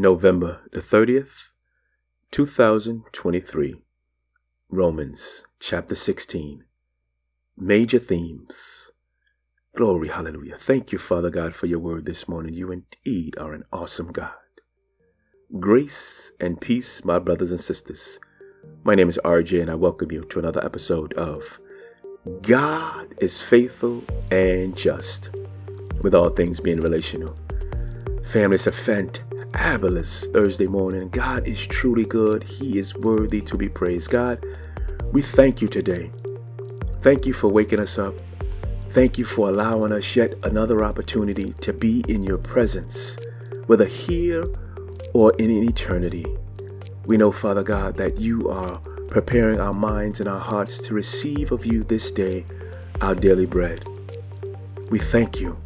November the 30th, 2023. Romans chapter 16. Major themes. Glory, hallelujah. Thank you, Father God, for your word this morning. You indeed are an awesome God. Grace and peace, my brothers and sisters. My name is RJ, and I welcome you to another episode of God is Faithful and Just, with all things being relational. Family, it's a fabulous Thursday morning. God is truly good. He is worthy to be praised. God, we thank you today. Thank you for waking us up. Thank you for allowing us yet another opportunity to be in your presence, whether here or in eternity. We know, Father God, that you are preparing our minds and our hearts to receive of you this day our daily bread. We thank you.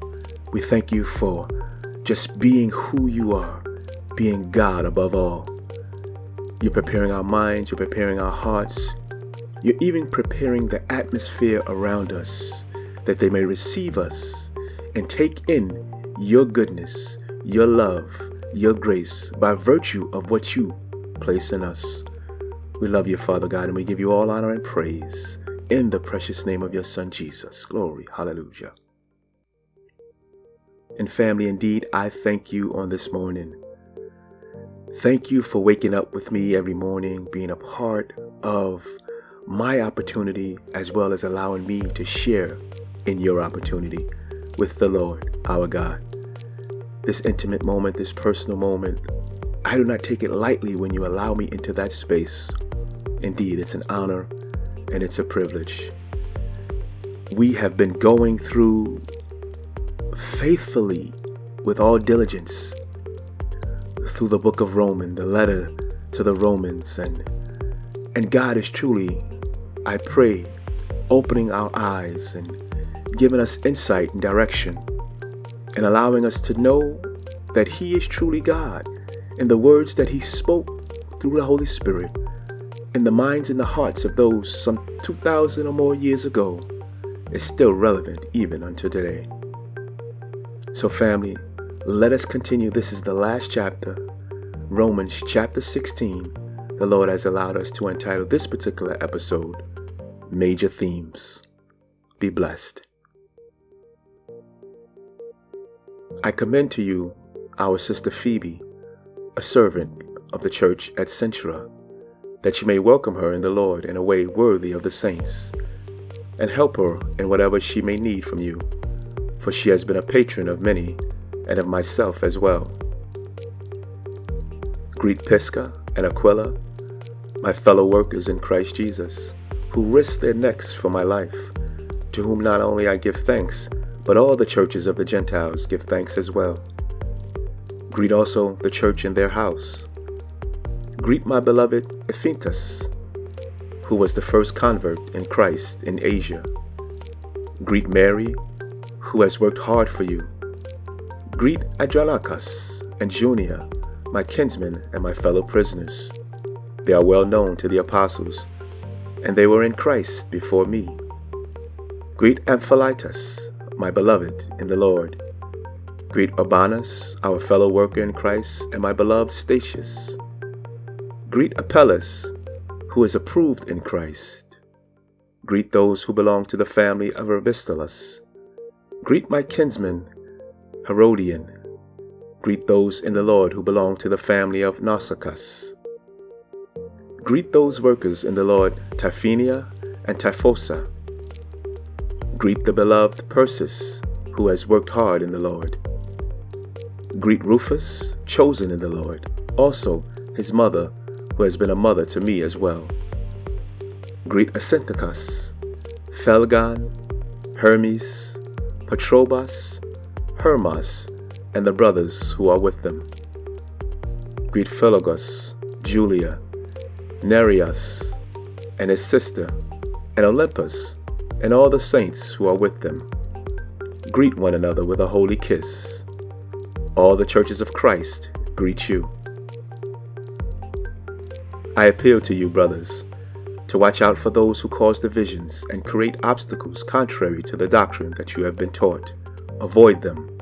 We thank you for just being who you are, being God above all. You're preparing our minds, you're preparing our hearts, you're even preparing the atmosphere around us that they may receive us and take in your goodness, your love, your grace by virtue of what you place in us. We love you, Father God, and we give you all honor and praise in the precious name of your Son, Jesus. Glory. Hallelujah. And family, indeed, I thank you on this morning. Thank you for waking up with me every morning, being a part of my opportunity, as well as allowing me to share in your opportunity with the Lord, our God. This intimate moment, this personal moment, I do not take it lightly when you allow me into that space. Indeed, it's an honor and it's a privilege. We have been going through faithfully with all diligence through the book of Romans, the letter to the Romans, and and God is truly, I pray, opening our eyes and giving us insight and direction and allowing us to know that He is truly God in the words that He spoke through the Holy Spirit in the minds and the hearts of those some 2,000 or more years ago is still relevant even unto today. So, family, let us continue. This is the last chapter, Romans chapter 16. The Lord has allowed us to entitle this particular episode Major Themes. Be blessed. I commend to you our sister Phoebe, a servant of the church at Cenchreae, that you may welcome her in the Lord in a way worthy of the saints, and help her in whatever she may need from you for she has been a patron of many and of myself as well. Greet Prisca and Aquila, my fellow workers in Christ Jesus, who risked their necks for my life, to whom not only I give thanks, but all the churches of the Gentiles give thanks as well. Greet also the church in their house. Greet my beloved Epaenetus, who was the first convert in Christ in Asia. Greet Mary, who has worked hard for you. Greet Andronicus and Junia, my kinsmen and my fellow prisoners. They are well known to the apostles, and they were in Christ before me. Greet Ampliatus, my beloved in the Lord. Greet Urbanus, our fellow worker in Christ, and my beloved Stachys. Greet Apelles, who is approved in Christ. Greet those who belong to the family of Aristobulus Greet my kinsman, Herodion. Greet those in the Lord who belong to the family of Narcissus. Greet those workers in the Lord, Tryphena and Tryphosa. Greet the beloved Persis, who has worked hard in the Lord. Greet Rufus, chosen in the Lord, also his mother, who has been a mother to me as well. Greet Asyncritus, Phlegon, Hermes, Patrobas, Hermas, and the brothers who are with them. Greet Philologus, Julia, Nereus, and his sister, and Olympas, and all the saints who are with them. Greet one another with a holy kiss. All the churches of Christ greet you. I appeal to you, brothers to watch out for those who cause divisions and create obstacles contrary to the doctrine that you have been taught. Avoid them.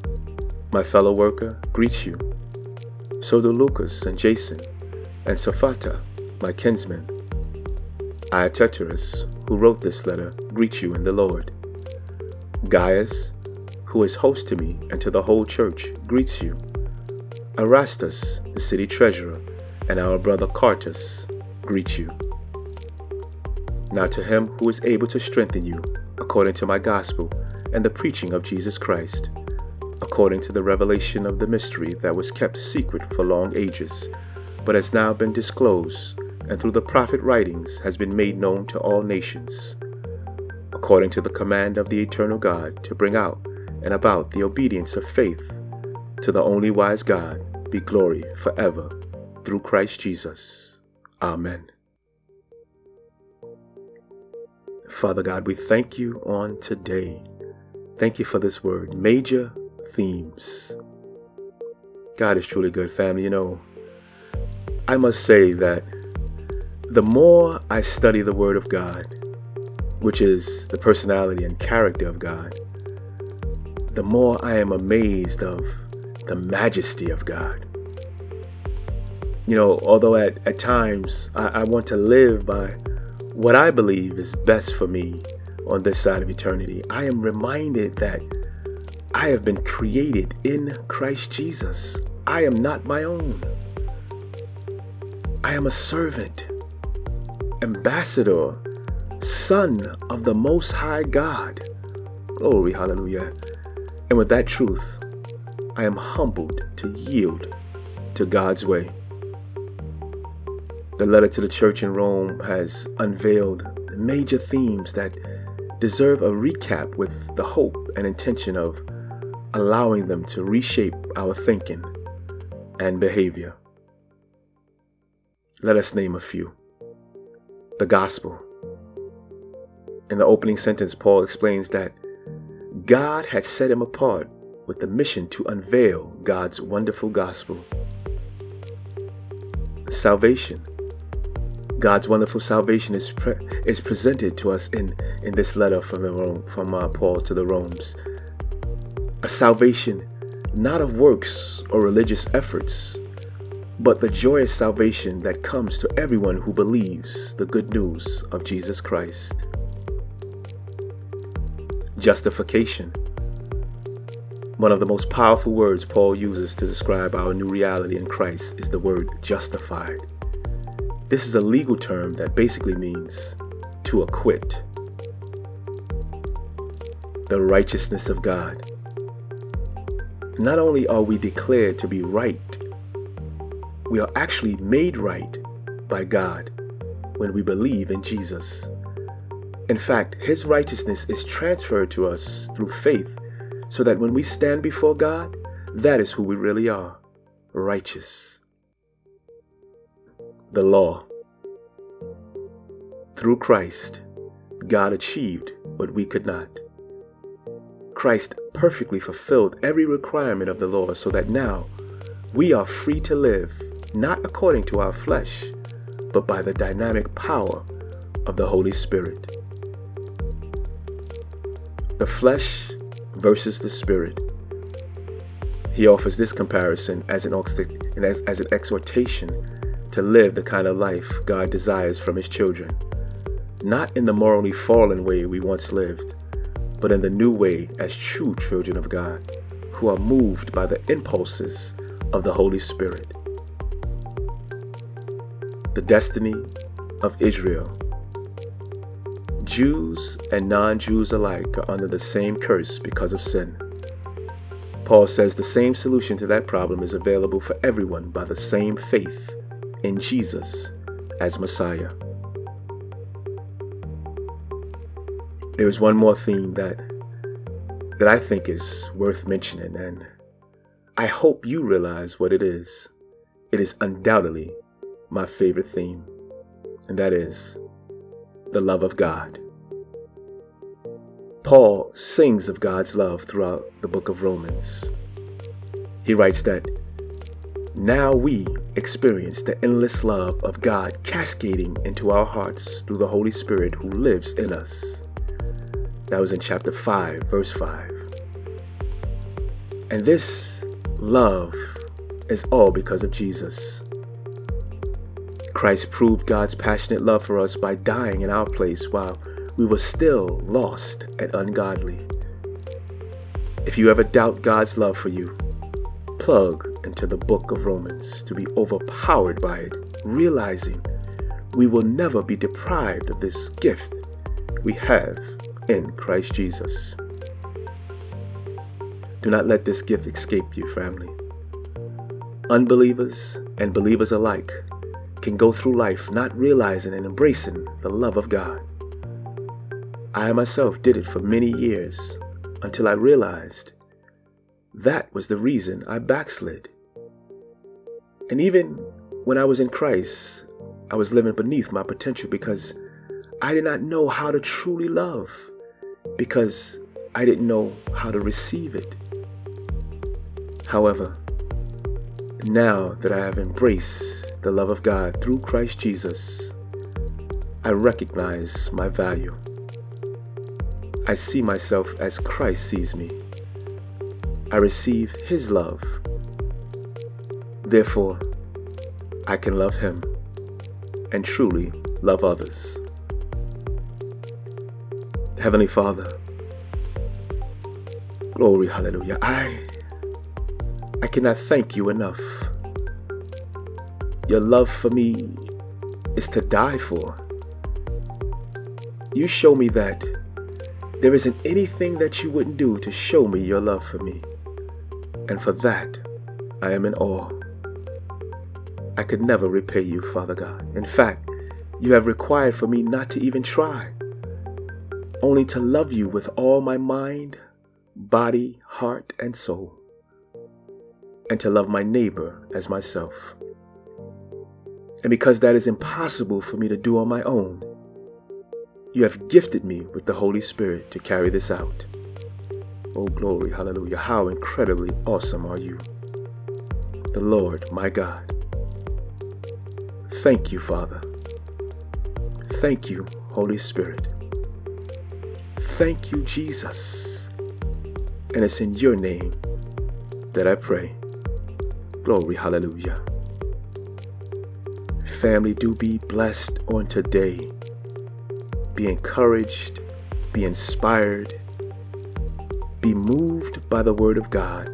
my fellow worker, greets you. So do Lucas and Jason, and Sosipater, my kinsman. I, Ioteterus, who wrote this letter, greets you in the Lord. Gaius, who is host to me and to the whole church, greets you. Erastus, the city treasurer, and our brother Quartus greet you. Now to him who is able to strengthen you, according to my gospel and the preaching of Jesus Christ, according to the revelation of the mystery that was kept secret for long ages, but has now been disclosed, and through the prophet writings has been made known to all nations, according to the command of the eternal God to bring out and about the obedience of faith to the only wise God be glory forever through Christ Jesus. Amen. Father God, we thank you on today. Thank you for this word, major themes. God is truly good, family. You know, I must say that the more I study the Word of God, which is the personality and character of God, the more I am amazed of the majesty of God. You know, although at, at times I, I want to live by what I believe is best for me on this side of eternity, I am reminded that I have been created in Christ Jesus. I am not my own. I am a servant, ambassador, son of the Most High God. Glory, hallelujah. And with that truth, I am humbled to yield to God's way. The letter to the church in Rome has unveiled major themes that deserve a recap with the hope and intention of allowing them to reshape our thinking and behavior. Let us name a few. The gospel. In the opening sentence, Paul explains that God had set him apart with the mission to unveil God's wonderful gospel. Salvation. God's wonderful salvation is pre- is presented to us in, in this letter from the Rome, from uh, Paul to the Romans. A salvation not of works or religious efforts, but the joyous salvation that comes to everyone who believes the good news of Jesus Christ justification. One of the most powerful words Paul uses to describe our new reality in Christ is the word justified. This is a legal term that basically means to acquit. The righteousness of God. Not only are we declared to be right, we are actually made right by God when we believe in Jesus. In fact, His righteousness is transferred to us through faith, so that when we stand before God, that is who we really are righteous. The law. Through Christ, God achieved what we could not. Christ perfectly fulfilled every requirement of the law so that now we are free to live not according to our flesh, but by the dynamic power of the Holy Spirit the flesh versus the spirit. He offers this comparison as an, as, as an exhortation to live the kind of life God desires from His children, not in the morally fallen way we once lived, but in the new way as true children of God, who are moved by the impulses of the Holy Spirit. The destiny of Israel Jews and non Jews alike are under the same curse because of sin. Paul says the same solution to that problem is available for everyone by the same faith in Jesus as Messiah. There is one more theme that that I think is worth mentioning and I hope you realize what it is. It is undoubtedly my favorite theme, and that is the love of God. Paul sings of God's love throughout the book of Romans. He writes that now we experience the endless love of God cascading into our hearts through the Holy Spirit who lives in us. That was in chapter 5, verse 5. And this love is all because of Jesus. Christ proved God's passionate love for us by dying in our place while we were still lost and ungodly. If you ever doubt God's love for you, plug into the book of Romans to be overpowered by it, realizing we will never be deprived of this gift we have in Christ Jesus. Do not let this gift escape you, family. Unbelievers and believers alike can go through life not realizing and embracing the love of God. I myself did it for many years until I realized that was the reason I backslid. And even when I was in Christ, I was living beneath my potential because I did not know how to truly love, because I didn't know how to receive it. However, now that I have embraced the love of God through Christ Jesus, I recognize my value. I see myself as Christ sees me. I receive His love. Therefore, I can love Him and truly love others. Heavenly Father, glory, hallelujah. I I cannot thank you enough. Your love for me is to die for. You show me that there isn't anything that you wouldn't do to show me your love for me. And for that, I am in awe. I could never repay you, Father God. In fact, you have required for me not to even try, only to love you with all my mind, body, heart, and soul and to love my neighbor as myself. And because that is impossible for me to do on my own, you have gifted me with the Holy Spirit to carry this out. Oh, glory, hallelujah. How incredibly awesome are you, the Lord, my God. Thank you, Father. Thank you, Holy Spirit. Thank you, Jesus. And it's in your name that I pray. Glory, hallelujah. Family, do be blessed on today. Be encouraged, be inspired, be moved by the Word of God.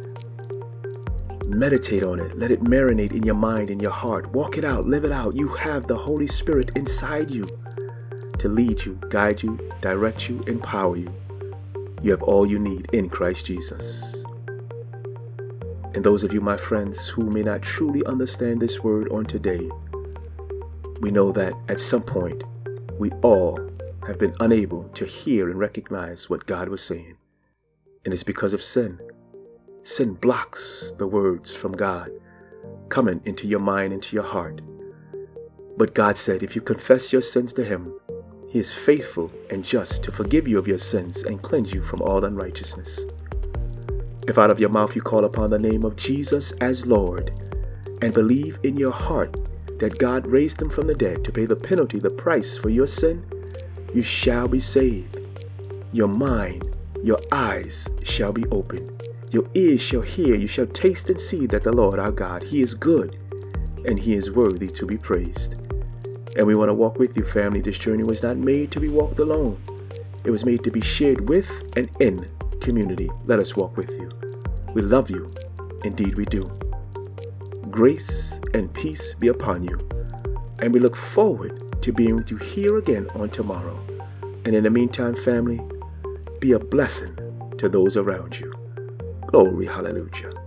Meditate on it. Let it marinate in your mind in your heart. Walk it out, live it out. You have the Holy Spirit inside you to lead you, guide you, direct you, empower you. You have all you need in Christ Jesus. And those of you, my friends, who may not truly understand this word on today, we know that at some point we all have been unable to hear and recognize what God was saying. And it's because of sin. Sin blocks the words from God coming into your mind, into your heart. But God said, if you confess your sins to Him, He is faithful and just to forgive you of your sins and cleanse you from all unrighteousness. If out of your mouth you call upon the name of Jesus as Lord and believe in your heart that God raised him from the dead to pay the penalty, the price for your sin, you shall be saved. Your mind, your eyes shall be opened. Your ears shall hear, you shall taste and see that the Lord our God, He is good and He is worthy to be praised. And we want to walk with you, family. This journey was not made to be walked alone, it was made to be shared with and in community. Let us walk with you. We love you. Indeed, we do. Grace and peace be upon you. And we look forward to being with you here again on tomorrow. And in the meantime, family, be a blessing to those around you. Glory, hallelujah.